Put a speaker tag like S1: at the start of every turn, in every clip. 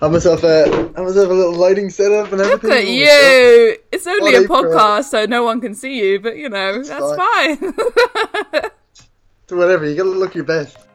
S1: Have myself a have myself a little lighting setup and everything.
S2: Look at you! It's only a
S1: What a
S2: podcast, so no one can see you, but you know, that's fine.
S1: Do Whatever, you gotta look your best.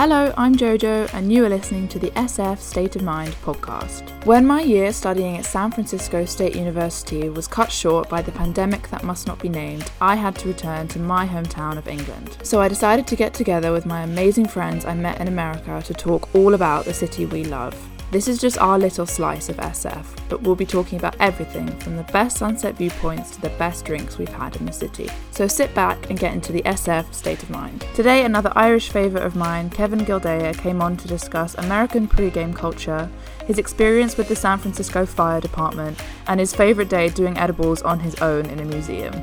S2: Hello, I'm Jojo, and you are listening to the SF State of Mind podcast. When my year studying at San Francisco State University was cut short by the pandemic that must not be named, I had to return to my hometown of England. So I decided to get together with my amazing friends I met in America to talk all about the city we love. This is just our little slice of SF, but we'll be talking about everything from the best sunset viewpoints to the best drinks we've had in the city. So sit back and get into the SF state of mind. Today, another Irish favourite of mine, Kevin Gildea, came on to discuss American pre-game culture, his experience with the San Francisco Fire Department, and his favourite day doing edibles on his own in a museum.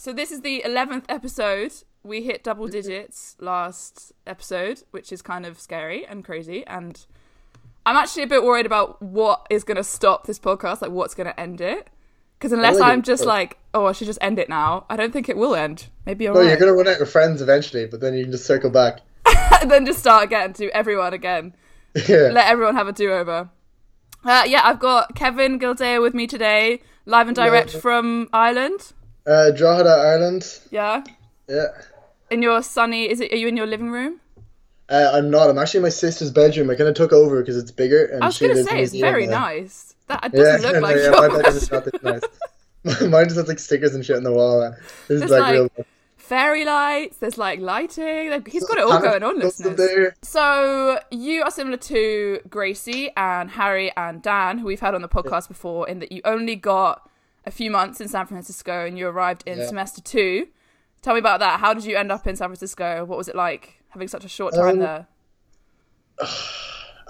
S2: So this is the 11th episode. We hit double digits last episode, which is kind of scary and crazy. And I'm actually a bit worried about what is going to stop this podcast, like what's going to end it. Because unless
S1: really
S2: I'm just like, oh, I should just end it now, I don't think it will end. Maybe you're
S1: No,
S2: right.
S1: you're gonna run out of friends eventually, but then you can just circle back.
S2: and then just start again to everyone again.
S1: Yeah.
S2: Let everyone have a do over. Uh, yeah, I've got Kevin Gildea with me today, live and direct
S1: Yeah.
S2: from Ireland.
S1: Uh, Drogheda, Ireland.
S2: Yeah.
S1: Yeah.
S2: In your sunny, is it? Are you in your living room?
S1: Uh, I'm not. I'm actually in my sister's bedroom. I kind of took over because it's bigger. And
S2: I was going to say it's very
S1: now.
S2: nice. That
S1: Yeah,
S2: doesn't look like
S1: yeah, my bedroom is not this nice. Mine just has like stickers and shit on the wall. This is like,
S2: like
S1: real.
S2: fairy lights. There's like lighting. like, He's got it all going on, listeners. So you are similar to Gracie and Harry and Dan, who we've had on the podcast before, in that you only got a few months in San Francisco and you arrived in
S1: Yeah.
S2: semester two. Tell me about that. How did you end up in San Francisco? What was it like having such a short time
S1: Um,
S2: there?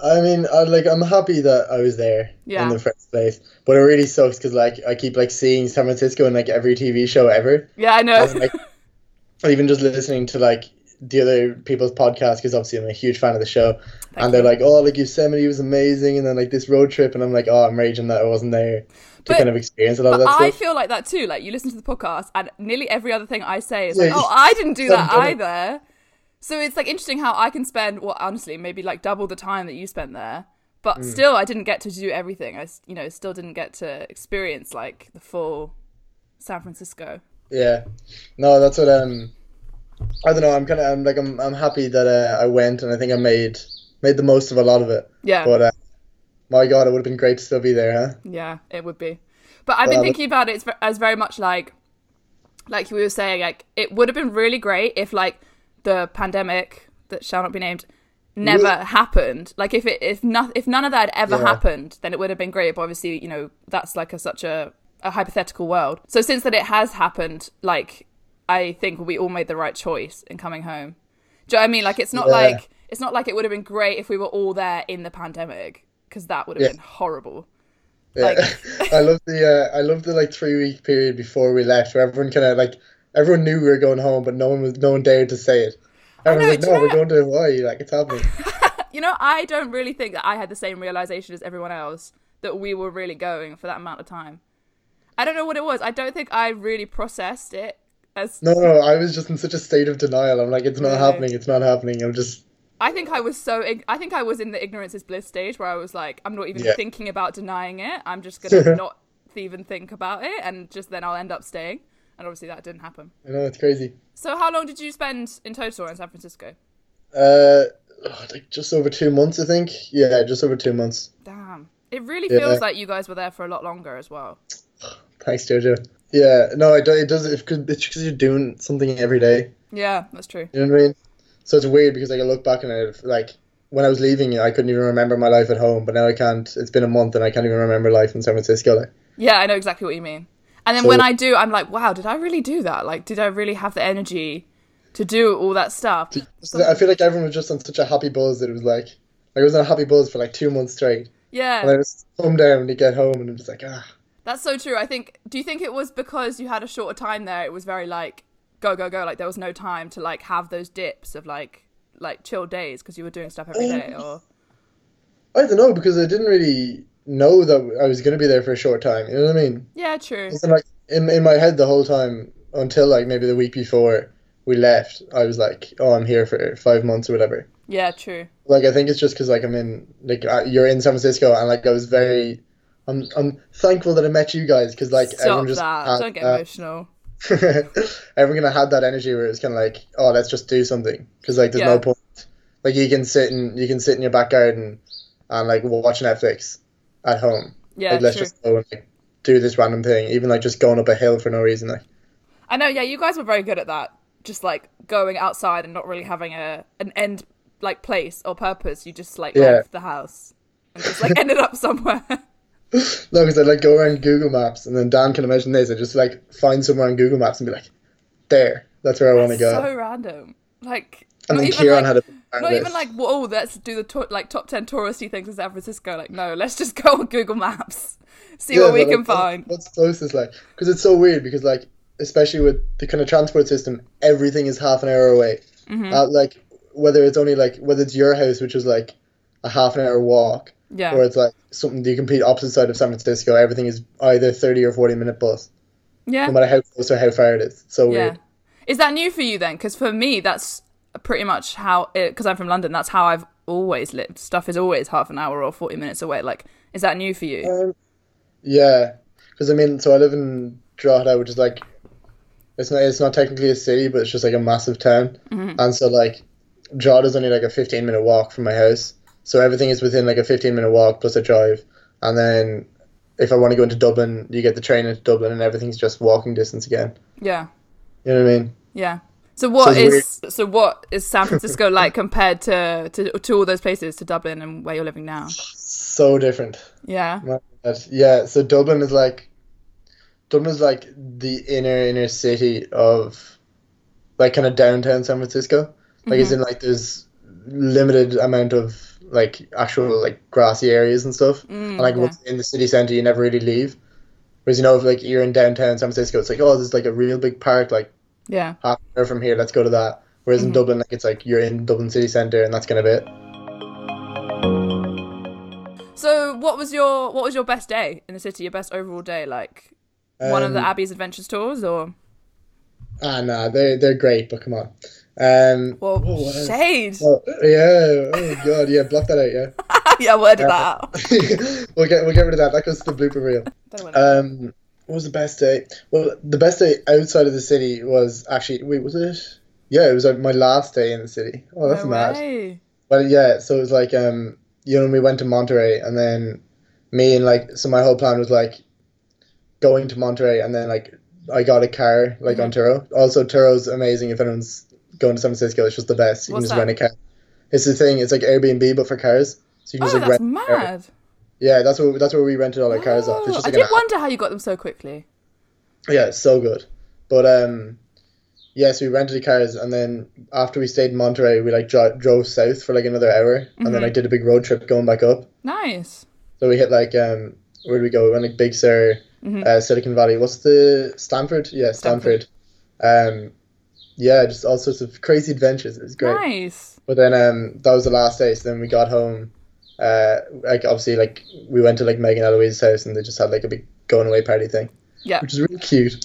S1: I mean, I like I'm happy that I was there
S2: Yeah.
S1: in the first place, but it really sucks because like I keep like seeing San Francisco in like every TV show ever,
S2: Yeah, I know.
S1: and, like even just listening to like the other people's podcast because obviously I'm a huge fan of the show, and they're
S2: you.
S1: like, oh, like Yosemite was amazing, and then like this road trip, and I'm like, oh, I'm raging that I wasn't there
S2: But-
S1: kind of experience a lot of that
S2: I feel like that too. Like you listen to the podcast, and nearly every other thing I say is like, "Oh, I didn't do that
S1: haven't done it.
S2: either." So it's like interesting how I can spend, well, honestly, maybe like double the time that you spent there, but
S1: Mm.
S2: still, I didn't get to do everything. I, you know, still didn't get to experience like the full San Francisco.
S1: Yeah, no, that's what um, I don't know. I'm kind of I'm like I'm I'm happy that uh, I went, and I think I made made the most of a lot of it.
S2: Yeah,
S1: But uh, my God, it would have been great to still be there, huh?
S2: yeah, it would be. But I've been
S1: Well,
S2: thinking about it as, very much like, like we were saying, like it would have been really great if like the pandemic that shall not be named never happened. Like if it if not if none of that had ever
S1: Yeah.
S2: happened, then it would have been great. But obviously, you know, that's like a such a a hypothetical world. So since that it has happened, like I think we all made the right choice in coming home. Do you know what I mean? Like it's not
S1: Yeah.
S2: like it's not like it would have been great if we were all there in the pandemic because that would have
S1: Yeah.
S2: been horrible.
S1: Yeah.
S2: Like-
S1: I love the uh, I love the like three week period before we left, where everyone kind of like everyone knew we were going home, but no one was no one dared to say it. Everyone
S2: know,
S1: was like, "No, we're
S2: know-
S1: going to Hawaii." Like it's happening.
S2: You know, I don't really think that I had the same realization as everyone else that we were really going for that amount of time. I don't know what it was. I don't think I really processed it as
S1: No, no, I was just in such a state of denial. I'm like, "It's not happening. It's not happening." I'm just
S2: I think I was so ig- I think I was in the ignorance is bliss stage where I was like I'm not even
S1: Yeah.
S2: thinking about denying it. I'm just going to not even think about it and just then I'll end up staying. And obviously that didn't happen.
S1: you know it's crazy.
S2: So how long did you spend in total in San Francisco?
S1: Uh, oh, like just over two months, I think. Yeah, just over two months.
S2: Damn. It really
S1: Yeah.
S2: feels like you guys were there for a lot longer as well.
S1: Thanks, Jojo. Yeah, no, it, it does. It, it's because you're doing something every day.
S2: Yeah, that's true.
S1: You know what I mean? So it's weird because like I look back and it like when I was leaving, I couldn't even remember my life at home. But now I can't. It's been a month and I can't even remember life in San Francisco. Like,
S2: Yeah, I know exactly what you mean. And then
S1: So-
S2: when I do, I'm like, wow, did I really do that? Like, did I really have the energy to do all that stuff?
S1: so I feel like everyone was just on such a happy buzz that it was like, like I was on a happy buzz for like two months straight.
S2: Yeah,
S1: And I just come down you get home and it was like, ah,
S2: that's so true. I think. Do you think it was because you had a shorter time there? It was very like go go go. Like there was no time to like have those dips of like like chill days because you were doing stuff every day. Or
S1: I don't know because I didn't really know that I was going to be there for a short time. You know what I mean?
S2: Yeah, true.
S1: And like in in my head the whole time until like maybe the week before we left, I was like, oh, I'm here for five months or whatever.
S2: Yeah, true.
S1: Like I think it's just because like I'm in like uh, you're in San Francisco and like I was very. I'm, I'm thankful that I met you guys because like
S2: Stop
S1: everyone just
S2: that. Don't get
S1: that-
S2: emotional.
S1: everyone gonna had that energy where it's kind of like, oh, let's just do something because like there's
S2: Yeah.
S1: no point. Like you can sit and you can sit in your back garden and like watch Netflix at home.
S2: Yeah,
S1: like let's
S2: true.
S1: just go and like do this random thing, even like just going up a hill for no reason. Like
S2: I know, yeah, you guys were very good at that. Just like going outside and not really having a an end like place or purpose. You just like
S1: Yeah.
S2: left the house and just like ended up somewhere.
S1: No, because I like go around Google Maps and then Dan can imagine this. I just like find somewhere on Google Maps and be like, there, that's where I want to go.
S2: so random. Like
S1: and
S2: not
S1: then
S2: even
S1: Kieran
S2: like,
S1: had a
S2: not even like whoa, let's do the to- like top ten touristy things in San Francisco. Like no, let's just go on Google Maps, see what we
S1: but,
S2: can find.
S1: What's closest like? Because it's so weird. Because like, especially with the kind of transport system, everything is half an hour away.
S2: Mhm.
S1: Uh, like whether it's only like whether it's your house, which is like a half an hour walk,
S2: Yeah,
S1: or it's like something the complete opposite side of San Francisco. Everything is either thirty or forty minute bus,
S2: yeah,
S1: no matter how close or how far it is. So
S2: yeah.
S1: weird.
S2: Is that new for you then? Because for me, that's pretty much how. Because I'm from London, that's how I've always lived. Stuff is always half an hour or forty minutes away. Like, is that new for you?
S1: Um, yeah, because I mean, so I live in Drogheda, which is like, it's not it's not technically a city, but it's just like a massive town,
S2: Mhm.
S1: and so like, Drogheda's only like a fifteen minute walk from my house, so everything is within like a fifteen minute walk plus a drive, and then if I want to go into Dublin, you get the train into Dublin, and everything's just walking distance again.
S2: Yeah,
S1: You know what I mean?
S2: yeah. So what
S1: it's
S2: is so what is San Francisco like compared to, to to all those places to Dublin and where you're living now?
S1: So different.
S2: Yeah,
S1: Yeah, so Dublin is like Dublin is like the inner inner city of like kind of downtown San Francisco. Like it's mm-hmm. in like there's limited amount of like actual like grassy areas and stuff.
S2: Mm,
S1: and like
S2: yeah.
S1: once in the city center you never really leave. Whereas you know if like you're in downtown San Francisco it's like, oh there's like a real big park like
S2: yeah.
S1: half an hour from here, let's go to that. Whereas
S2: Mhm.
S1: in Dublin like it's like you're in Dublin city centre and that's kind of it.
S2: So what was your what was your best day in the city? Your best overall day? Like one of the
S1: Um,
S2: Abbey's adventures tours, or
S1: Ah nah, they're they're great, but come on. Um
S2: well,
S1: oh,
S2: shade.
S1: Oh, yeah. Oh god. Yeah. Block that out. Yeah.
S2: yeah, we'll edit that out.
S1: we'll get we'll get rid of that. That goes to the blooper reel. Um, what was the best day? Well, the best day outside of the city was actually wait, was it? Yeah, it was uh, my last day in the city. Oh, that's
S2: no
S1: mad.
S2: way.
S1: Well, yeah. So it was like um, you know, we went to Monterey, and then me and like, so my whole plan was like going to Monterey, and then like I got a car like on Turo. Also, Turo's amazing. If anyone's going to San Francisco, it's just the best. You
S2: What's
S1: can just
S2: that?
S1: rent a car. It's the thing. It's like Airbnb, but for cars. So you can
S2: Oh,
S1: just like
S2: that's
S1: rent. car.
S2: mad.
S1: Yeah, that's what that's where we rented all our cars off. It's
S2: Oh,
S1: just
S2: I did wonder how you got them so quickly.
S1: Yeah, it's so good. But um, yeah, so we rented the cars, and then after we stayed in Monterey, we like dro- drove south for like another hour, and then. I did a big road trip going back up.
S2: Nice.
S1: So we hit like um, where did we go? We went like Big Sur,
S2: Mhm.
S1: uh, Silicon Valley. What's the Stanford? Yeah,
S2: Stanford.
S1: Stanford. Um, yeah, just all sorts of crazy adventures. It was great.
S2: Nice.
S1: But then um, that was the last day. So then we got home. Uh, like obviously, like we went to like Megan Eloise's house, and they just had like a big going away party thing,
S2: Yeah,
S1: which is really cute.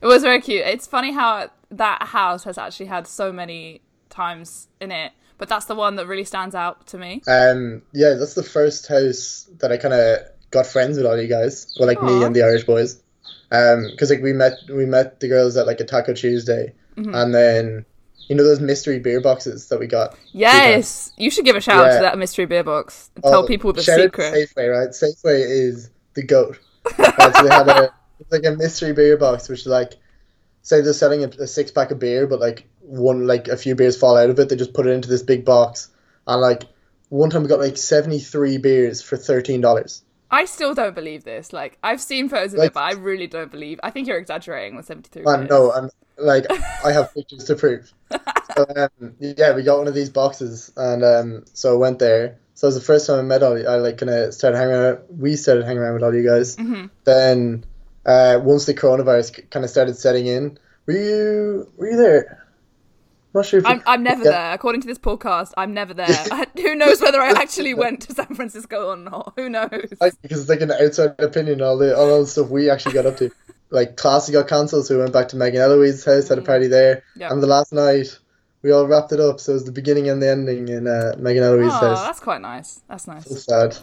S2: it was very cute. It's funny how that house has actually had so many times in it, but that's the one that really stands out to me.
S1: Um, yeah, that's the first house that I kind of got friends with all you guys. Well, like me and the Irish boys. Um, because like we met we met the girls at like a Taco Tuesday,
S2: Mhm.
S1: and then you know those mystery beer boxes that we got.
S2: Yes, you should give a shout out to that mystery beer box. and Tell
S1: Oh,
S2: people the
S1: shout out to
S2: secret.
S1: Safeway, right? Safeway is the goat. Right, so they had a it's like a mystery beer box, which is like say they're selling a, a six pack of beer, but like one like a few beers fall out of it. They just put it into this big box, and like one time we got like seventy three beers for thirteen dollars.
S2: I still don't believe this. Like, I've seen photos of
S1: Like-
S2: it, but I really don't believe. I think you're exaggerating with 73.
S1: Man,
S2: beers.
S1: no, I'm like I have pictures to prove. So, um, yeah, we got one of these boxes, and um, so I went there. So it was the first time I met all. I like kind of started hanging out. We started hanging around with all you guys.
S2: Mhm.
S1: Then, uh, once the coronavirus kind of started setting in, were you were you there? Not sure if
S2: I'm, I'm never
S1: Yeah.
S2: there. According to this podcast, I'm never there. Who knows whether I actually went to San Francisco or not? Who knows?
S1: Because it's like an outside opinion, all the all the stuff we actually got up to. Like classy got cancelled, so we went back to Megan Eloise's house, had a party there,
S2: Yeah.
S1: and the last night we all wrapped it up. So it was the beginning and the ending in uh, Megan Eloise's
S2: Oh,
S1: house.
S2: that's quite nice. That's nice.
S1: So sad.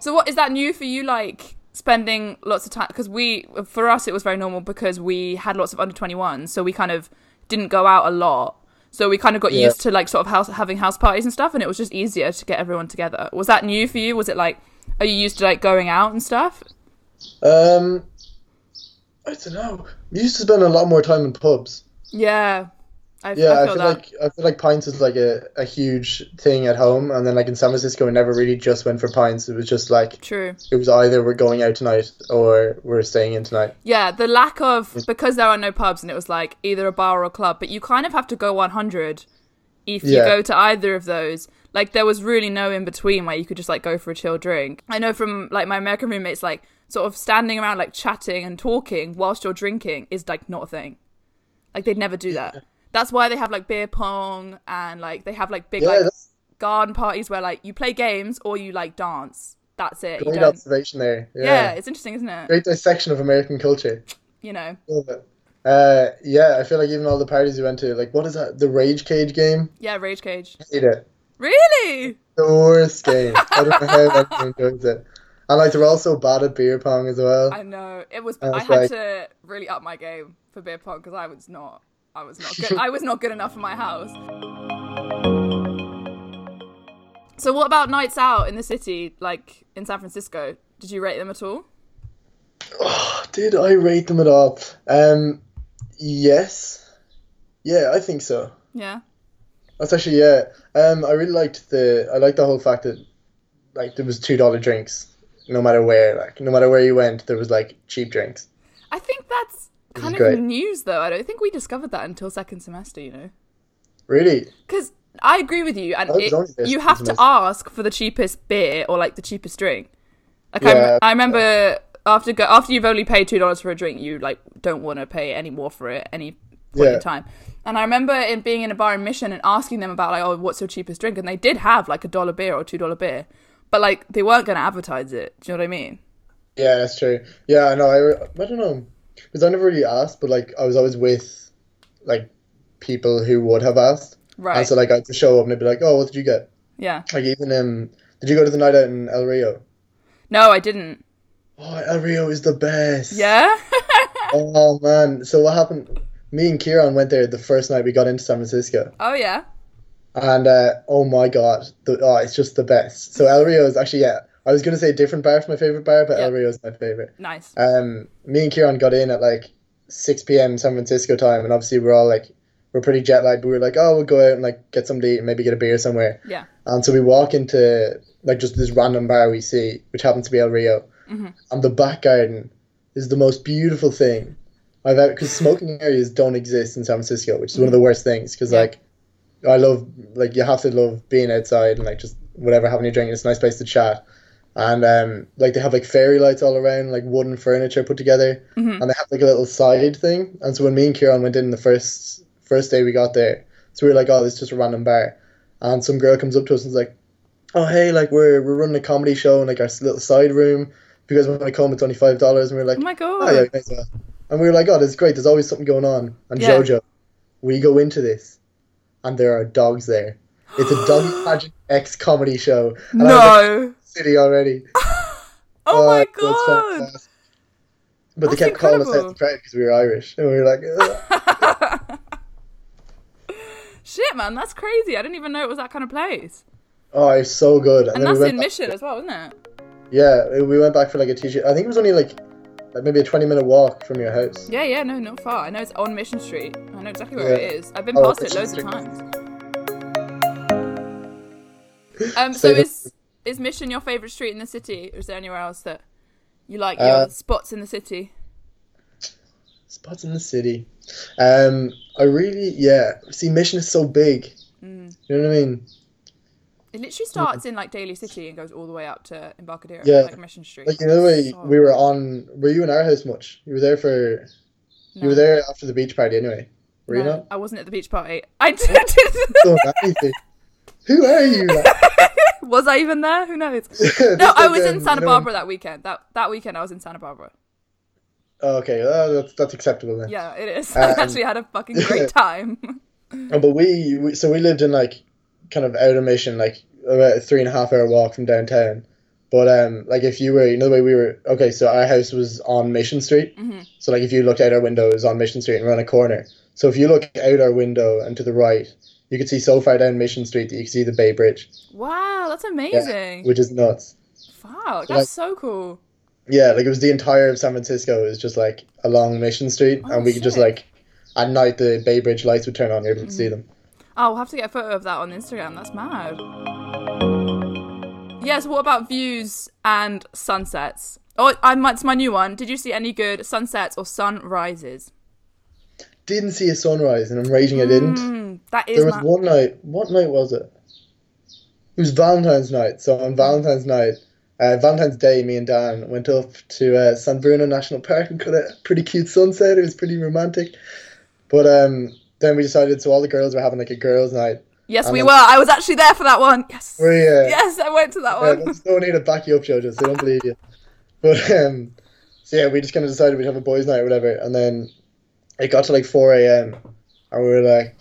S2: So, what is that new for you? Like spending lots of time because we, for us, it was very normal because we had lots of under 21s, so we kind of didn't go out a lot. So we kind of got
S1: Yeah.
S2: used to like sort of house having house parties and stuff, and it was just easier to get everyone together. Was that new for you? Was it like, are you used to like going out and stuff?
S1: Um, I don't know. We used to spend a lot more time in pubs.
S2: Yeah, I,
S1: Yeah,
S2: I
S1: I
S2: feel
S1: feel,
S2: that.
S1: like I feel like pints is like a, a huge thing at home, and then like in San Francisco, we never really just went for pints. It was just like
S2: True.
S1: it was either we're going out tonight or we're staying in tonight.
S2: Yeah, the lack of mm. because there are no pubs and it was like either a bar or a club, but you kind of have to go 100 if you
S1: Yeah.
S2: go to either of those. Like there was really no in between where you could just like go for a chill drink. I know from like my American roommates, like sort of standing around like chatting and talking whilst you're drinking is like not a thing. Like they'd never do that. That's why they have like beer pong and like they have like big
S1: Yeah,
S2: like
S1: that's
S2: garden parties where like you play games or you like dance. That's it.
S1: Great observation there.
S2: Yeah.
S1: Yeah.
S2: it's interesting, isn't it?
S1: great dissection of American culture.
S2: You know.
S1: Love it. Uh, yeah, I feel like even all the parties you went to, like what is that? The Rage Cage game.
S2: Yeah, Rage Cage.
S1: I Hate it.
S2: Really?
S1: The worst game. I don't know how anyone enjoys it. And like they're all so bad at beer pong as well.
S2: I know it was.
S1: And
S2: I had
S1: like-
S2: to really up my game for beer pong because I was not. I was not good. I was not good enough for my house. So what about nights out in the city, like in San Francisco? Did you rate them at all?
S1: Oh, did I rate them at all? Um, yes. Yeah, I think so.
S2: Yeah.
S1: That's actually yeah. Um, I really liked the. I liked the whole fact that, like, there was two dollar drinks, no matter where. Like, no matter where you went, there was like cheap drinks.
S2: I think that's kind of
S1: great.
S2: news, though. I don't think we discovered that until second semester. You know.
S1: Really?
S2: Because I agree with you, and it, you have to ask for the cheapest beer or like the cheapest drink. Like I,
S1: Yeah.
S2: rem- I remember after go- after you've only paid two dollars for a drink, you like don't want to pay any more for it any point
S1: Yeah.
S2: in time. And I remember in being in a bar in Mission and asking them about like, oh, what's your cheapest drink? And they did have like a dollar beer or two dollar beer, but like they weren't going to advertise it. Do you know what I mean?
S1: Yeah, that's true. Yeah, I know. I, I don't know because I never really asked, but like I was always with like people who would have asked,
S2: Right.
S1: and so like I'd just show up and they'd be like, "Oh, what did you get?"
S2: yeah.
S1: Like even um, did you go to the night out in El Rio?
S2: No, I didn't.
S1: Oh, El Rio is the best.
S2: Yeah.
S1: Oh man. So what happened? Me and Kieran went there the first night we got into San Francisco.
S2: oh yeah.
S1: And uh, oh my god, the, oh, it's just the best. So El Rio is actually yeah. I was gonna say a different bar for my favorite bar, but
S2: Yeah.
S1: El Rio is my favorite.
S2: Nice.
S1: Um, me and Kieran got in at like six p.m. San Francisco time, and obviously we're all like we're pretty jet lagged. But we were like, oh, we'll go out and like get something to eat and maybe get a beer somewhere.
S2: Yeah.
S1: And so we walk into like just this random bar we see, which happens to be El Rio,
S2: Mhm.
S1: and the back garden is the most beautiful thing I've ever. Because smoking areas don't exist in San Francisco, which is one of the worst things. Because
S2: Yeah.
S1: like, I love like you have to love being outside and like just whatever having a drink. It's a nice place to chat. And um, like they have like fairy lights all around, like wooden furniture put together,
S2: Mhm.
S1: and they have like a little side thing. And so when me and Kieran went in the first first day we got there, so we were like, oh, this is just a random bar, and some girl comes up to us and is like, oh hey, like we're we're running a comedy show in like our little side room. If you guys want to come, it's only five dollars, and we are like,
S2: Oh my god.
S1: oh yeah, well. And we were like, oh, this is great. There's always something going on. And
S2: Yeah.
S1: Jojo, we go into this, and there are dogs there. It's a doggy pageant X comedy show. And
S2: no.
S1: City already.
S2: Oh my god.
S1: But
S2: That's
S1: they kept calling us
S2: incredible.
S1: out the crowd because we were Irish, and we were like,
S2: Shit, man, that's crazy. I didn't even know it was that kind of place.
S1: "Oh, it's so good."
S2: And
S1: then
S2: that's
S1: we
S2: in Mission as well, isn't it?
S1: Yeah, we went back for like a t-shirt. I think it was only like, like maybe a twenty-minute walk from your house.
S2: Yeah, yeah, no, not far. I know it's on Mission Street. I know exactly where
S1: Yeah.
S2: it is. I've been
S1: Oh,
S2: past it
S1: it's
S2: loads of times. Um, so is is Mission your favourite street in the city, or is there anywhere else that you like your
S1: Uh,
S2: spots in the city?
S1: Spots in the city. Um, I really, yeah. See, Mission is so big.
S2: Mm.
S1: You know what I mean?
S2: It literally starts in like Daly City and goes all the way up to Embarcadero,
S1: Yeah.
S2: like Mission Street.
S1: Like you know, the way we were on. Were you in our house much? You were there for You were there after the beach party anyway. Were you
S2: No,
S1: not?
S2: I wasn't at the beach party. I did.
S1: Don't. Who are you? man?
S2: was I even there? Who knows? No, I was in Santa Barbara that weekend. That that weekend I was in Santa Barbara.
S1: Oh, okay, uh, that's that's acceptable then.
S2: Yeah, it is.
S1: Um,
S2: I actually had a fucking great time.
S1: Oh, but we, we so we lived in like kind of out of mission, like about a three and a half hour walk from downtown. But um, like if you were, you know, the way we were. Okay, so our house was on Mission Street.
S2: Mhm.
S1: So like if you looked out our window, it was on Mission Street and around a corner. So if you look out our window and to the right, you could see so far down Mission Street that you could see the Bay Bridge,
S2: Wow, that's amazing.
S1: which is nuts.
S2: Fuck, that's
S1: like-
S2: so cool.
S1: Yeah, like it was the entire of San Francisco is just like along Mission Street,
S2: Oh,
S1: and we could just like at night the Bay Bridge lights would turn on, you're able to see mm-hmm. them.
S2: Oh, we'll have to get a photo of that on Instagram. That's mad. Yes, what about views and sunsets? Oh, I might, it's my new one. Did you see any good sunsets or sunrises?
S1: Didn't see a sunrise, and I'm raging I didn't.
S2: Mm, that is
S1: There was
S2: mad.
S1: one night. What night was it? It was Valentine's night. So on Valentine's night, uh, Valentine's Day, me and Dan went up to uh, San Bruno National Park and got a pretty cute sunset. It was pretty romantic. But um, then we decided, so all the girls were having like a girls' night.
S2: Yes, we
S1: then-
S2: were. I was actually there for that one. Yes.
S1: Were you?
S2: Yes, I went to that
S1: Uh,
S2: one.
S1: no need to back you up, Jojo. I don't believe you. But um, so yeah, we just kind of decided we'd have a boys' night or whatever, and then it got to like four a.m. and we were like,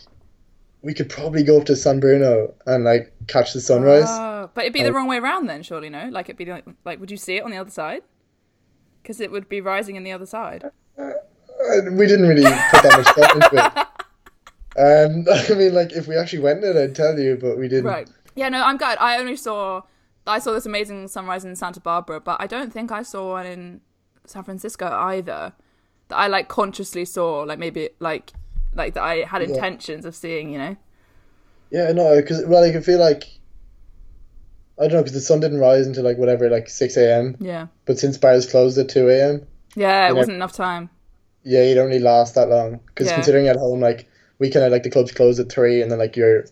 S1: we could probably go up to San Bruno and like catch the sunrise.
S2: Oh, but it'd be the
S1: Oh.
S2: wrong way around then, surely, no? Like it'd be like, like would you see it on the other side? Because it would be rising in the other side.
S1: Uh, we didn't really put that much thought into it. Um, I mean, like if we actually went it, I'd tell you, but we didn't.
S2: Right. Yeah, no, I'm glad. I only saw I saw this amazing sunrise in Santa Barbara, but I don't think I saw one in San Francisco either. That I like consciously saw, like maybe like like that I had
S1: Yeah.
S2: intentions of seeing, you know.
S1: Yeah, no, because well, I can feel like I don't know because the sun didn't rise until like whatever, like six a.m.
S2: Yeah.
S1: But since bars closed at two a.m.,
S2: Yeah, it wasn't enough time.
S1: yeah, you don't really last that long. Because
S2: Yeah.
S1: considering at home, like we kind of like the clubs close at three, and then like you're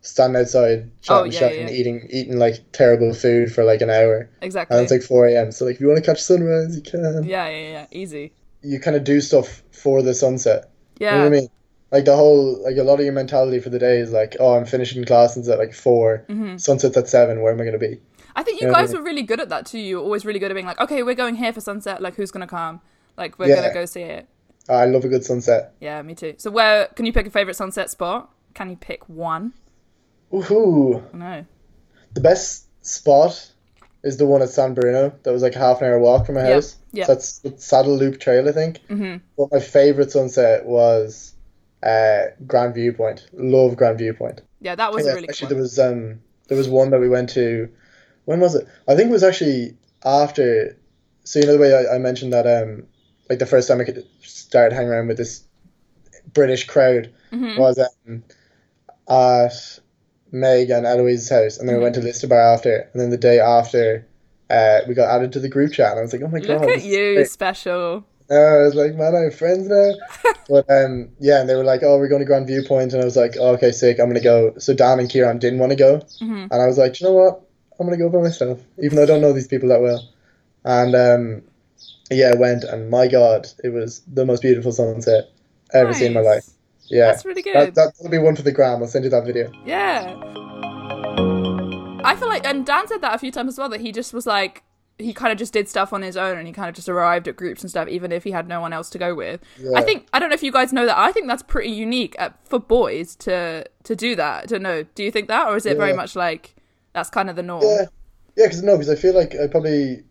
S1: standing outside
S2: Oh,
S1: chatting
S2: yeah,
S1: shit
S2: yeah.
S1: eating eating like terrible food for like an hour,
S2: Exactly.
S1: and it's like four a.m. So like if you want to catch sunrise, you can.
S2: yeah, yeah, yeah, easy.
S1: You kind of do stuff for the sunset.
S2: Yeah.
S1: You know what I mean? Like the whole, like a lot of your mentality for the day is like, oh, I'm finishing classes at like 4
S2: Mm-hmm.
S1: Sunset's at seven. Where am I gonna be?
S2: I think you
S1: Yeah,
S2: guys were really good at that too. You were always really good at being like, okay, we're going here for sunset. Like, who's gonna come? Like, we're
S1: Yeah.
S2: gonna go see it.
S1: I love a good sunset.
S2: Yeah, me too. So, where can you pick a favorite sunset spot? Can you pick one?
S1: Ooh,
S2: No.
S1: the best spot is the one at San Bruno. That was like a half an hour walk from my house.
S2: yeah.
S1: So that's the Saddle Loop Trail, I think.
S2: hmm
S1: But my favorite sunset was uh, Grand Viewpoint. Love Grand Viewpoint.
S2: Yeah, that was
S1: Yeah,
S2: really
S1: actually, there was um, there was one that we went to. When was it? I think it was actually after. So you know the way I, I mentioned that um, like the first time I could start hanging around with this British crowd
S2: Mhm.
S1: was um, at Meg and Eloise's house, and then we went to Lister Bar after, and then the day after. Uh, we got added to the group chat, and I was like, "Oh my god!"
S2: Look at you,
S1: great."
S2: special.
S1: Uh, I was like, man, I have friends now. but um, yeah, and they were like, oh, we're going to Grand Viewpoint, and I was like, oh, okay, sick, I'm gonna go. So Dan and Kieran didn't want to go,
S2: Mhm.
S1: and I was like, you know what, I'm gonna go by myself, even though I don't know these people that well. And um, yeah, I went, and my god, it was the most beautiful sunset I've ever seen in my life. Yeah,
S2: That's really good.
S1: that that'll be one for the gram. I'll send you that video.
S2: Yeah. I feel like, and Dan said that a few times as well, that he just was like, he kind of just did stuff on his own and he kind of just arrived at groups and stuff, even if he had no one else to go with. I think, I don't know if you guys know that, I think that's pretty unique uh for boys to to do that. I don't know. Do you think that? Or is it very much like, that's kind of the norm?
S1: Yeah, yeah, because no, because I feel like I probably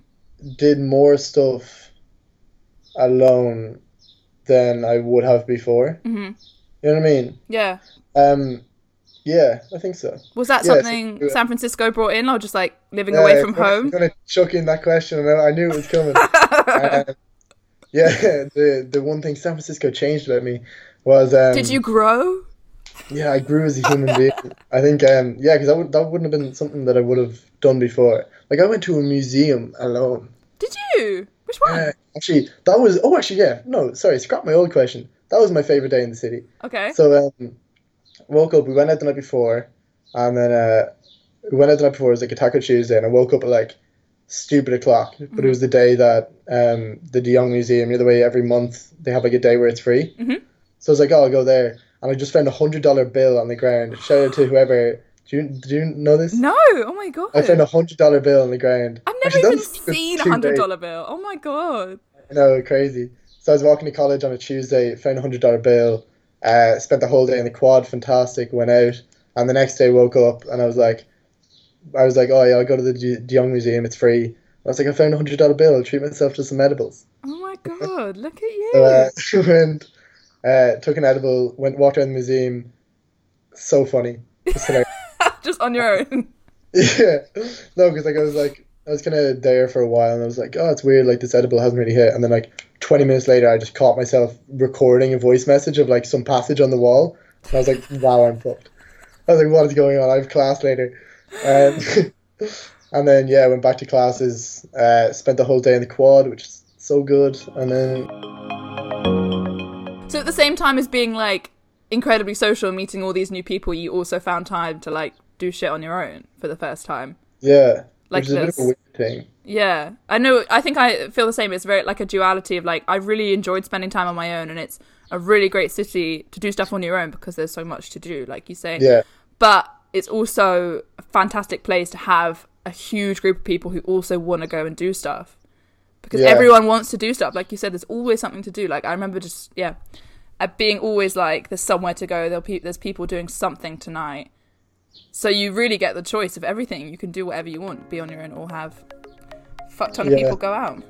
S1: did more stuff alone than I would have before.
S2: hmm
S1: You know what I mean?
S2: Yeah.
S1: Um, yeah, I think so.
S2: Was that
S1: Yeah, so-
S2: something San Francisco brought in or just like living away from
S1: I'm
S2: home?
S1: I'm gonna chuck in that question, and I I knew it was coming. Um, yeah, the the one thing San Francisco changed about me was um,
S2: Did you grow?
S1: Yeah, I grew as a human being. I think um, yeah, because that would that wouldn't have been something that I would have done before. Like I went to a museum alone.
S2: Did you? Which one?
S1: Uh, actually, that was oh, actually yeah, no, sorry, scrap my old question. That was my favorite day in the city.
S2: okay.
S1: So um, woke up. We went out the night before, and then uh, we went out the night before. It was like a Taco Tuesday, and I woke up at like stupid o'clock, but it was the day that um, the De Young Museum, you know, the way every month they have like a day where it's free.
S2: Mhm.
S1: So I was like, oh, I'll go there. And I just found a hundred dollar bill on the ground. Shout out to whoever. Do you, do you know this?
S2: No, oh my god.
S1: I found a hundred dollar bill on the ground.
S2: I've never
S1: Actually,
S2: even seen a hundred dollar bill. Oh my god.
S1: No, crazy. So I was walking to college on a Tuesday, found a hundred dollar bill, uh, spent the whole day in the quad, fantastic, went out, and the next day woke up and I was like, I was like, oh yeah, I'll go to the De De Young Museum, it's free. I was like, I found a hundred dollar bill, I'll treat myself to some edibles.
S2: Oh my god. Look at you.
S1: So uh, went, uh, took an edible, went walked around the museum. So funny. Just.
S2: Just on your own.
S1: Yeah, no, because like I was like I was kind of there for a while, and I was like, oh, it's weird. Like this edible hasn't really hit, and then like twenty minutes later, I just caught myself recording a voice message of like some passage on the wall. And I was like, wow, I'm fucked. I was like, what is going on? I have class later, um, and then yeah, I went back to classes. Uh, spent the whole day in the quad, which is so good, and then
S2: So at the same time as being like incredibly social, meeting all these new people, you also found time to like do shit on your own for the first time.
S1: yeah,
S2: Like
S1: which a bit of
S2: this.
S1: a weird thing.
S2: Yeah, I know. I think I feel the same. It's very like a duality of like I really enjoyed spending time on my own, and it's a really great city to do stuff on your own because there's so much to do, like you say.
S1: Yeah,
S2: But it's also a fantastic place to have a huge group of people who also want to go and do stuff because
S1: Yeah.
S2: everyone wants to do stuff. Like you said, there's always something to do. Like I remember just yeah, being always like there's somewhere to go. There'll pe- there's people doing something tonight. So you really get the choice of everything. You can do whatever you want, be on your own, or have fuck ton of
S1: Yeah.
S2: people go out.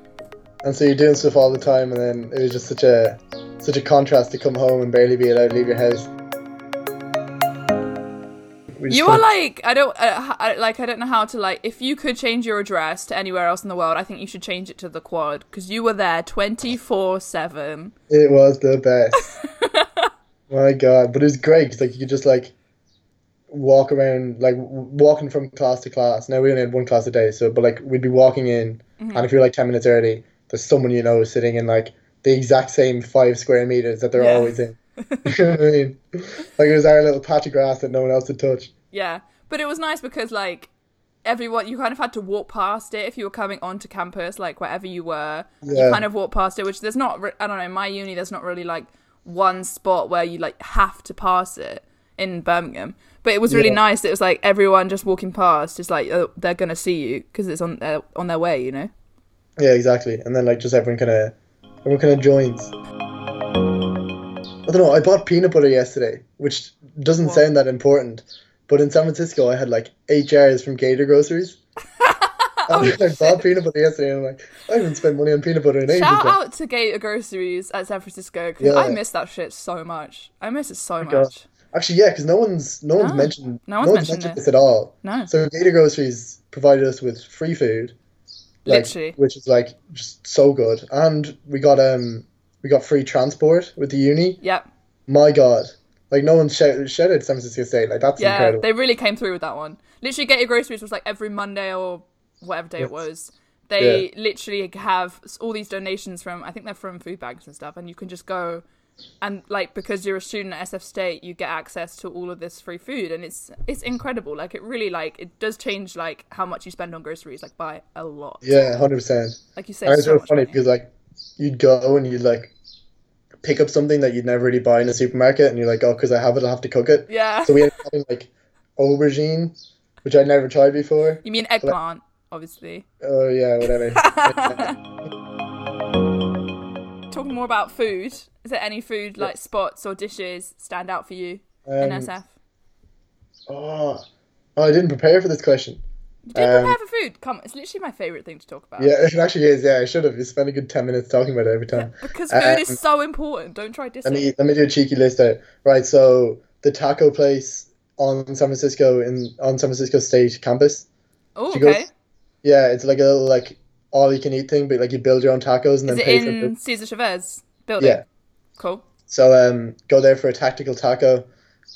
S1: and so you're doing stuff all the time, and then it was just such a such a contrast to come home and barely be allowed to leave your house.
S2: You are like I don't uh, I, like I don't know how to like if you could change your address to anywhere else in the world, I think you should change it to the quad because you were there twenty four seven.
S1: It was the best. My God, but it was great 'cause, like you could just like walk around, like walking from class to class. Now we only had one class a day, so but like we'd be walking in, mm-hmm. and if you're like ten minutes early, there's someone you know sitting in like the exact same five square meters that they're
S2: Yeah.
S1: always in. you know I mean? Like it was our little patch of grass that no one else had touched.
S2: Yeah, but it was nice because like everyone you kind of had to walk past it if you were coming onto campus, like wherever you were.
S1: Yeah.
S2: You kind of walk past it, which there's not. Re- I don't know. In my uni, there's not really like one spot where you like have to pass it in Birmingham. But it was really
S1: Yeah.
S2: nice. It was like everyone just walking past, just like oh, they're gonna see you because it's on their on their way, you know.
S1: Yeah, exactly. And then like just everyone kind of everyone kind of joins. I don't know. I bought peanut butter yesterday, which doesn't
S2: What?
S1: sound that important, but in San Francisco, I had like eight jars from Gator Groceries.
S2: Oh,
S1: I bought peanut butter yesterday, and I'm like, I haven't spent money on peanut butter in ages.
S2: Shout
S1: but-
S2: out to Gator Groceries at San Francisco because
S1: Yeah.
S2: I miss that shit so much. I miss it so oh
S1: God.
S2: much.
S1: Actually, yeah, because no one's no one's
S2: No,
S1: mentioned
S2: no one's mentioned it.
S1: this at all.
S2: No,
S1: So Gator Groceries provided us with free food, like,
S2: Literally.
S1: which is like just so good, and we got um we got free transport with the uni.
S2: yep.
S1: My God, like no one shout, shouted San Francisco State, like that's
S2: Yeah,
S1: incredible.
S2: they really came through with that one. Literally, Gator Groceries was like every Monday or whatever day it was. They literally have all these donations from, I think they're from food banks and stuff, and you can just go and like because you're a student at SF State, you get access to all of this free food, and it's it's incredible. Like it really like it does change like how much you spend on groceries, like by a lot.
S1: Yeah, hundred percent.
S2: Like you say,
S1: it's
S2: so
S1: funny
S2: money.
S1: because like you'd go and you'd like pick up something that you'd never really buy in a supermarket, and you're like, oh, because I have it, I'll have to cook it.
S2: yeah.
S1: So we had like aubergine, which I'd never tried before.
S2: you mean eggplant, obviously.
S1: Oh yeah, whatever.
S2: Talking more about food, is there any food like spots or dishes stand out for you in
S1: Um,
S2: SF?
S1: oh, oh, I didn't prepare for this question.
S2: You
S1: um,
S2: prepare for food? Come, it's literally my favorite thing to talk about.
S1: Yeah, it actually is. Yeah, I should have. You spent a good ten minutes talking about it every time.
S2: Because food
S1: Um,
S2: is so important. Don't try dissing.
S1: Let me let me do a cheeky list out. Right, so the taco place on San Francisco in on San Francisco State campus.
S2: oh,
S1: she goes-
S2: okay.
S1: Yeah, it's like a little like all you can eat thing, but like you build your own tacos and
S2: Is
S1: then
S2: it
S1: pay for
S2: in
S1: food.
S2: Cesar Chavez building?
S1: Yeah.
S2: Cool.
S1: So um, go there for a tactical taco,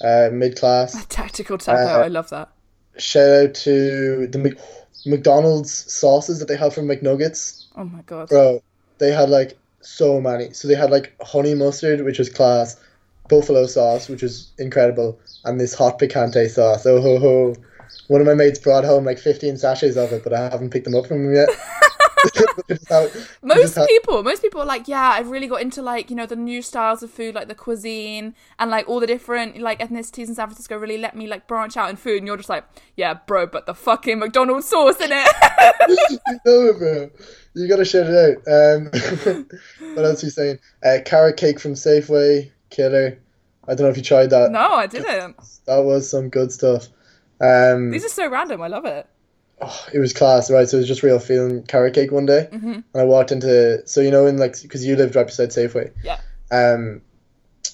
S1: uh, mid class.
S2: Tactical taco.
S1: Uh,
S2: I love that.
S1: Shout out to the Mc- McDonald's sauces that they have from McNuggets,
S2: Oh my god.
S1: bro. They had like so many. So they had like honey mustard, which was class, buffalo sauce, which was incredible, and this hot picante sauce. Oh ho ho, One of my mates brought home like 15 sachets of it, but I haven't picked them up from him yet. How-
S2: Most
S1: how-
S2: people, most people are like, yeah, I've really got into like you know the new styles of food, like the cuisine and like all the different like ethnicities in San Francisco. Really let me like branch out in food, and you're just like, yeah, bro, but the fucking McDonald's sauce in it.
S1: no, bro. You gotta shout it out. Um, what else are you saying? Uh, carrot cake from Safeway, killer. I don't know if you tried that.
S2: no, I didn't.
S1: That was some good stuff. Um,
S2: These are so random. I love it.
S1: Oh, it was class, right? So it was just real feeling carrot cake one day,
S2: Mm-hmm.
S1: and I walked into. So you know, in like, because you lived right beside Safeway.
S2: Yeah.
S1: Um,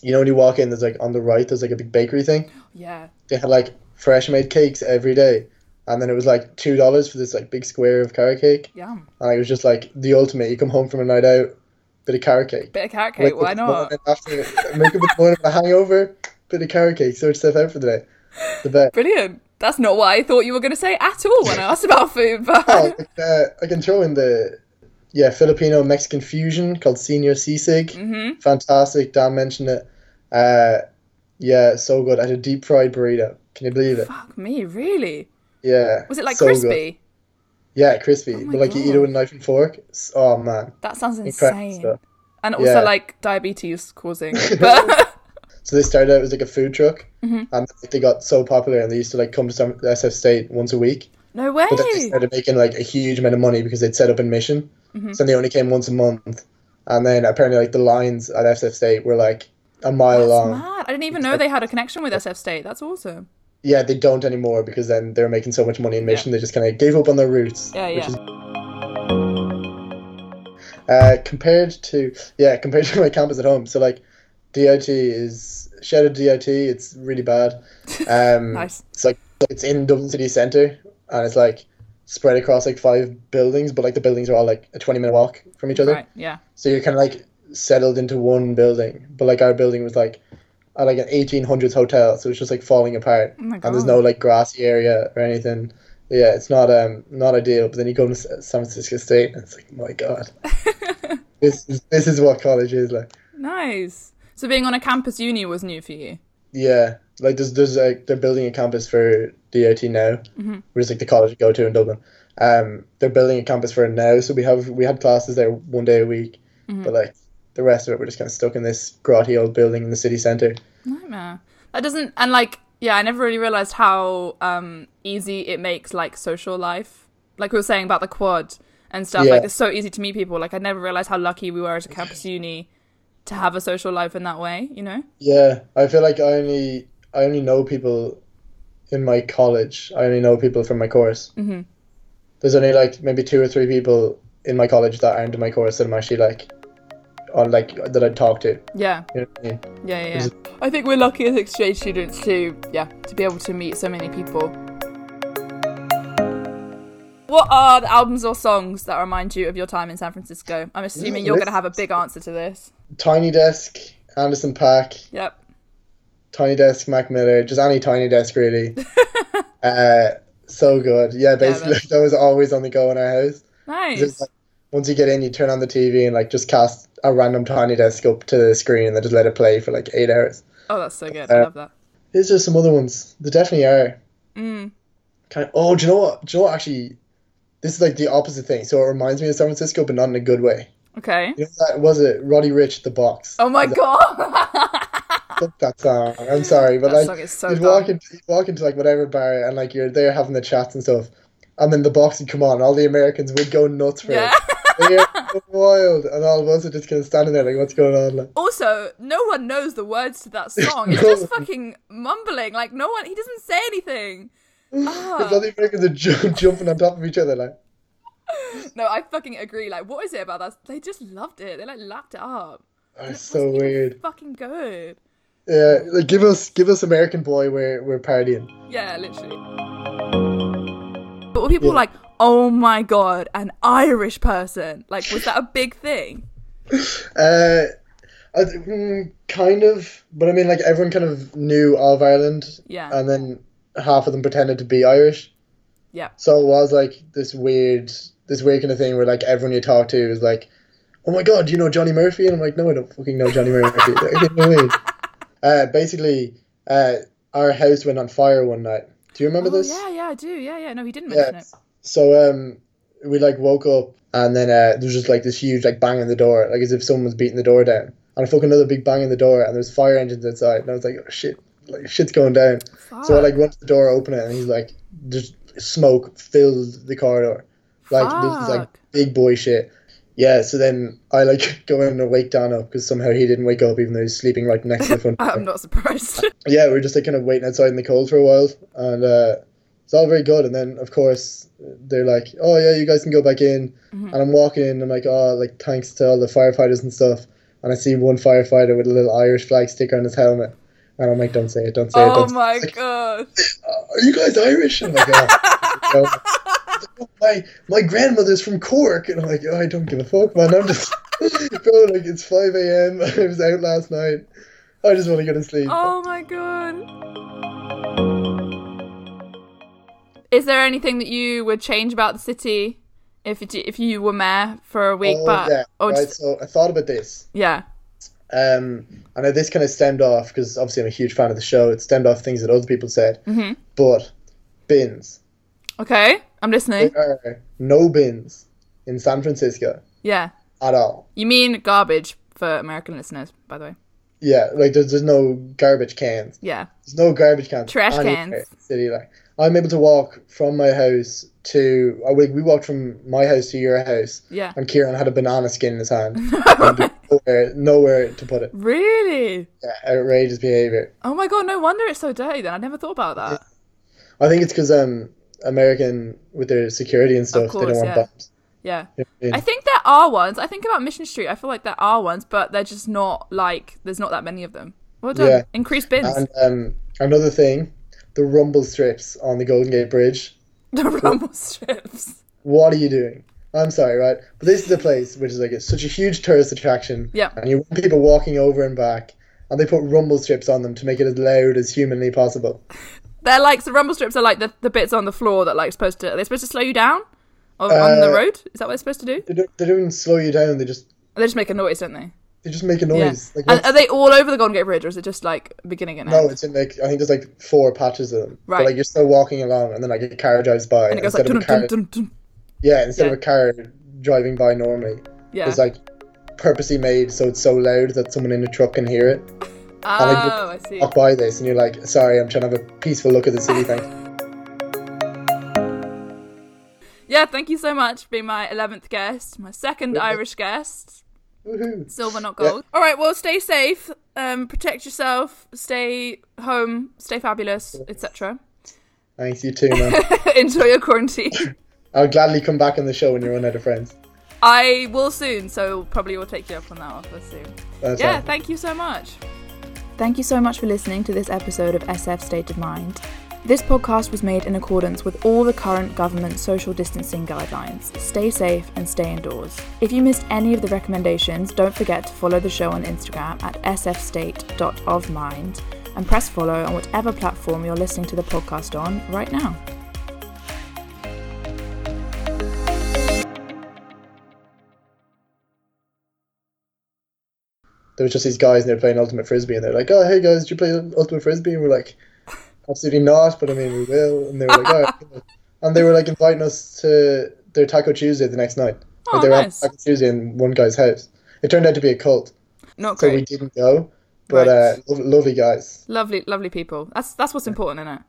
S1: you know when you walk in, there's like on the right, there's like a big bakery thing.
S2: Yeah.
S1: They had like fresh made cakes every day, and then it was like two dollars for this like big square of carrot cake.
S2: Yum.
S1: And it was just like the ultimate. You come home from a night out, bit of carrot cake.
S2: Bit of carrot cake. Why not?
S1: After, make up the morning with a hangover, bit of carrot cake, sort yourself out for the day. The best.
S2: Brilliant. That's not what I thought you were going to say at all when I asked about food, but
S1: Oh, uh, I can throw in the yeah Filipino Mexican fusion called Señor Sisig.
S2: Mhm.
S1: Fantastic. Dan mentioned it. Uh, yeah, so good. I had a deep fried burrito. Can you believe it?
S2: fuck me, really?
S1: Yeah.
S2: Was it like
S1: so good.
S2: crispy?
S1: Yeah, crispy.
S2: my
S1: but like you eat it with a knife and fork. Oh man.
S2: That sounds insane. And also
S1: Yeah.
S2: like diabetes causing. But
S1: So they started out as like a food truck,
S2: Mm-hmm.
S1: and they got so popular, and they used to like come to some SF State once a week.
S2: no way.
S1: But then they started making like a huge amount of money because they'd set up in Mission.
S2: Mm-hmm.
S1: So they only came once a month, and then apparently like the lines at SF State were like a mile
S2: That's
S1: long.
S2: mad. I didn't even know they had a connection with SF State. That's awesome.
S1: Yeah, they don't anymore because then they were making so much money in Mission, they just kind of gave up on their roots.
S2: Yeah, yeah.
S1: is uh, compared to yeah, compared to my campus at home. So like, DIT is shout out DIT. It's really bad. Um,
S2: Nice.
S1: It's like it's in Dublin city centre, and it's like spread across like five buildings, but like the buildings are all like a twenty minute walk from each other.
S2: Right. Yeah.
S1: So you're kind of like settled into one building, but like our building was like at like an 1800s hotel, so it's just like falling apart,
S2: Oh
S1: and there's no like grassy area or anything. Yeah, it's not um not ideal. But then you go to San Francisco State, and it's like my god, this is this is what college is like.
S2: Nice. So being on a campus uni was new for you.
S1: Yeah, like there's there's like they're building a campus for DIT now,
S2: Mhm.
S1: which is like the college you go to in Dublin. Um, they're building a campus for it now, so we have we had classes there one day a week,
S2: Mm-hmm.
S1: but like the rest of it, we're just kind of stuck in this grotty old building in the city centre.
S2: Nightmare. That doesn't and like yeah, I never really realized how um easy it makes like social life. Like we were saying about the quad and stuff.
S1: Yeah.
S2: Like it's so easy to meet people. Like I never realized how lucky we were at a campus uni to have a social life in that way. You know?
S1: Yeah, I feel like I only I only know people in my college. I only know people from my course.
S2: Mhm.
S1: There's only like maybe two or three people in my college that aren't in my course that I'm actually like on like that I'd talk to.
S2: Yeah.
S1: You know I mean?
S2: Yeah, yeah. Yeah. I think we're lucky as exchange students to yeah to be able to meet so many people. What are the albums or songs that remind you of your time in San Francisco? I'm assuming you're going to have a big answer to this.
S1: Tiny Desk, Anderson .Paak,
S2: Yep.
S1: Tiny Desk, Mac Miller, just any Tiny Desk really. uh, so good. Yeah, basically
S2: that's-
S1: that was always on the go in our house.
S2: Nice.
S1: Like, once you get in, you turn on the TV and like just cast a random Tiny Desk up to the screen and then just let it play for like eight hours.
S2: oh, that's so good. I
S1: uh,
S2: love that.
S1: There's just some other ones. There definitely are.
S2: Mm.
S1: Kind of. Oh, do you know what? Do you know what? Actually, this is like the opposite thing. So it reminds me of San Francisco, but not in a good way.
S2: Okay.
S1: You know that was it? Roddy Ricch, the box.
S2: Oh my god.
S1: That song. I'm sorry, but
S2: that
S1: like
S2: so
S1: you'd walk into you'd walk into like whatever bar and like you're there having the chats and stuff, and then the box would come on. All the Americans would go nuts for
S2: Yeah.
S1: it. They're wild, and all of us are just kind of standing there like, what's going on? Like,
S2: Also, no one knows the words to that song. It's
S1: No.
S2: just fucking mumbling. Like no one. He doesn't say anything. Ah.
S1: all the Americans are ju- jumping on top of each other like.
S2: No, I fucking agree. Like, what is it about that? They just loved it. They like lapped it up.
S1: Oh, it's so weird.
S2: Fucking good.
S1: Yeah, like give us give us American Boy. We're we're partying.
S2: Yeah, literally. But were people
S1: Yeah.
S2: like, oh my god, an Irish person? Like, was that a big thing?
S1: Uh, I, mm, kind of, but I mean, like everyone kind of knew of Ireland,
S2: Yeah.
S1: and then half of them pretended to be Irish.
S2: Yeah.
S1: So it was like this weird, this weird kind of thing where like everyone you talk to is like, "Oh my god, do you know Johnny Murphy?" And I'm like, "No, I don't fucking know Johnny Murphy." You know I mean? Uh, basically, uh, our house went on fire one night. Do you remember
S2: Oh,
S1: this?
S2: yeah, yeah, I do. Yeah, yeah. No, he didn't mention
S1: Yeah.
S2: it.
S1: So um, we like woke up and then uh, there was just like this huge like bang in the door, like as if someone was beating the door down. And I fucking another big bang in the door, and there's fire engines outside, and I was like, oh shit, like shit's going down. So I like went to the door, open it, and he's like, just smoke filled the corridor, like this is like big boy shit. Yeah. So then I like go in and wake Dan up because somehow he didn't wake up even though he's sleeping right next to the front.
S2: I'm not surprised.
S1: yeah, we were just like kind of waiting outside in the cold for a while, and uh, it's all very good. And then of course they're like, "Oh yeah, you guys can go back in."
S2: Mhm.
S1: And I'm walking in, I'm like, "Oh, like thanks to all the firefighters and stuff." And I see one firefighter with a little Irish flag sticker on his helmet, and I'm like, "Don't say it, don't say it."
S2: oh
S1: Don't say
S2: my
S1: it. Like,
S2: god.
S1: Are you guys Irish? I'm like, "Oh." "Oh, my my grandmother's from Cork, and I'm like, oh, I don't give a fuck, man. I'm just, bro, like it's 5 a.m. I was out last night. I just want to go to sleep.
S2: Oh my god. Is there anything that you would change about the city if it, if you were mayor for a week?
S1: Oh,
S2: but
S1: yeah, right.
S2: just,
S1: So I thought about this.
S2: yeah.
S1: Um, I know this kind of stemmed off because obviously I'm a huge fan of the show. It stemmed off things that other people said,
S2: hmm
S1: but bins.
S2: Okay, I'm listening.
S1: There are no bins in San Francisco
S2: Yeah.
S1: at all.
S2: You mean garbage for American listeners, by the way.
S1: Yeah, like there's, there's no garbage cans.
S2: Yeah.
S1: There's no garbage cans.
S2: Trash cans.
S1: City like I'm able to walk from my house to. Oh, we, we walked from my house to your house,
S2: Yeah.
S1: and Kieran had a banana skin in his hand. nowhere, nowhere to put it.
S2: really?
S1: Yeah, outrageous behavior.
S2: Oh my god, no wonder it's so dirty then. I never thought about that.
S1: I think it's because um American with their security and stuff, they don't want
S2: yeah.
S1: bombs.
S2: Yeah.
S1: You know what I?
S2: I think there are ones. I think about Mission Street. I feel like there are ones, but they're just not like there's not that many of them. Well done.
S1: Yeah.
S2: Increase bins.
S1: And um, another thing, the rumble strips on the Golden Gate Bridge.
S2: the rumble strips.
S1: What are you doing? I'm sorry, right? But this is a place which is like it's such a huge tourist attraction.
S2: Yeah.
S1: And you want people walking over and back, and they put rumble strips on them to make it as loud as humanly possible.
S2: They're like the rumble strips are like the, the bits on the floor that like supposed to. Are they supposed to slow you down? On, on the
S1: Uh,
S2: road? Is that what they're supposed to do?
S1: They don't, they don't slow you down. They just
S2: They just make a noise, don't they?
S1: They just make a
S2: Yeah.
S1: noise. Like
S2: And are they all over the Golden Gate Bridge, or is it just like beginning and
S1: no,
S2: end?
S1: it's in like I think there's like four patches of them.
S2: Right.
S1: But like you're still walking along, and then like a car drives by,
S2: and it goes like
S1: instead
S2: dun,
S1: of a car,
S2: dun, dun, dun.
S1: yeah, instead
S2: Yeah.
S1: of a car driving by normally,
S2: Yeah.
S1: it's like purposely made so it's so loud that someone in a truck can hear it.
S2: Oh, I see.
S1: Walk by this, and you're like, sorry, I'm trying to have a peaceful look at the city. Thank you.
S2: Yeah, thank you so much for being my 11th guest, my second Irish guest.
S1: Woohoo.
S2: Silver, not
S1: Yeah.
S2: gold. All right, well, stay safe, um, protect yourself, stay home, stay fabulous, etc.
S1: Thanks, you too, man.
S2: Enjoy your quarantine.
S1: I'll gladly come back on the show when you run out of friends.
S2: I will soon, so probably will take you up on that offer soon.
S1: That's
S2: Yeah,
S1: all.
S2: thank you so much.
S3: Thank you so much for listening to this episode of SF State of Mind. This podcast was made in accordance with all the current government social distancing guidelines. Stay safe and stay indoors. If you missed any of the recommendations, don't forget to follow the show on Instagram at sfstate.ofmind and press follow on whatever platform you're listening to the podcast on right now.
S1: there was just these guys and they're playing Ultimate Frisbee and they're like, oh, hey guys, did you play Ultimate Frisbee? And we're like, absolutely not, but I mean, we will. And they were like, all right. And they were like inviting us to their Taco Tuesday the next night.
S2: Oh,
S1: Like, they were
S2: nice.
S1: having Taco Tuesday in one guy's house. It turned out to be a cult,
S2: Not
S1: so
S2: great.
S1: we didn't go. But
S2: Right.
S1: uh, lo- lovely guys.
S2: Lovely, lovely people. That's that's what's important, isn't it?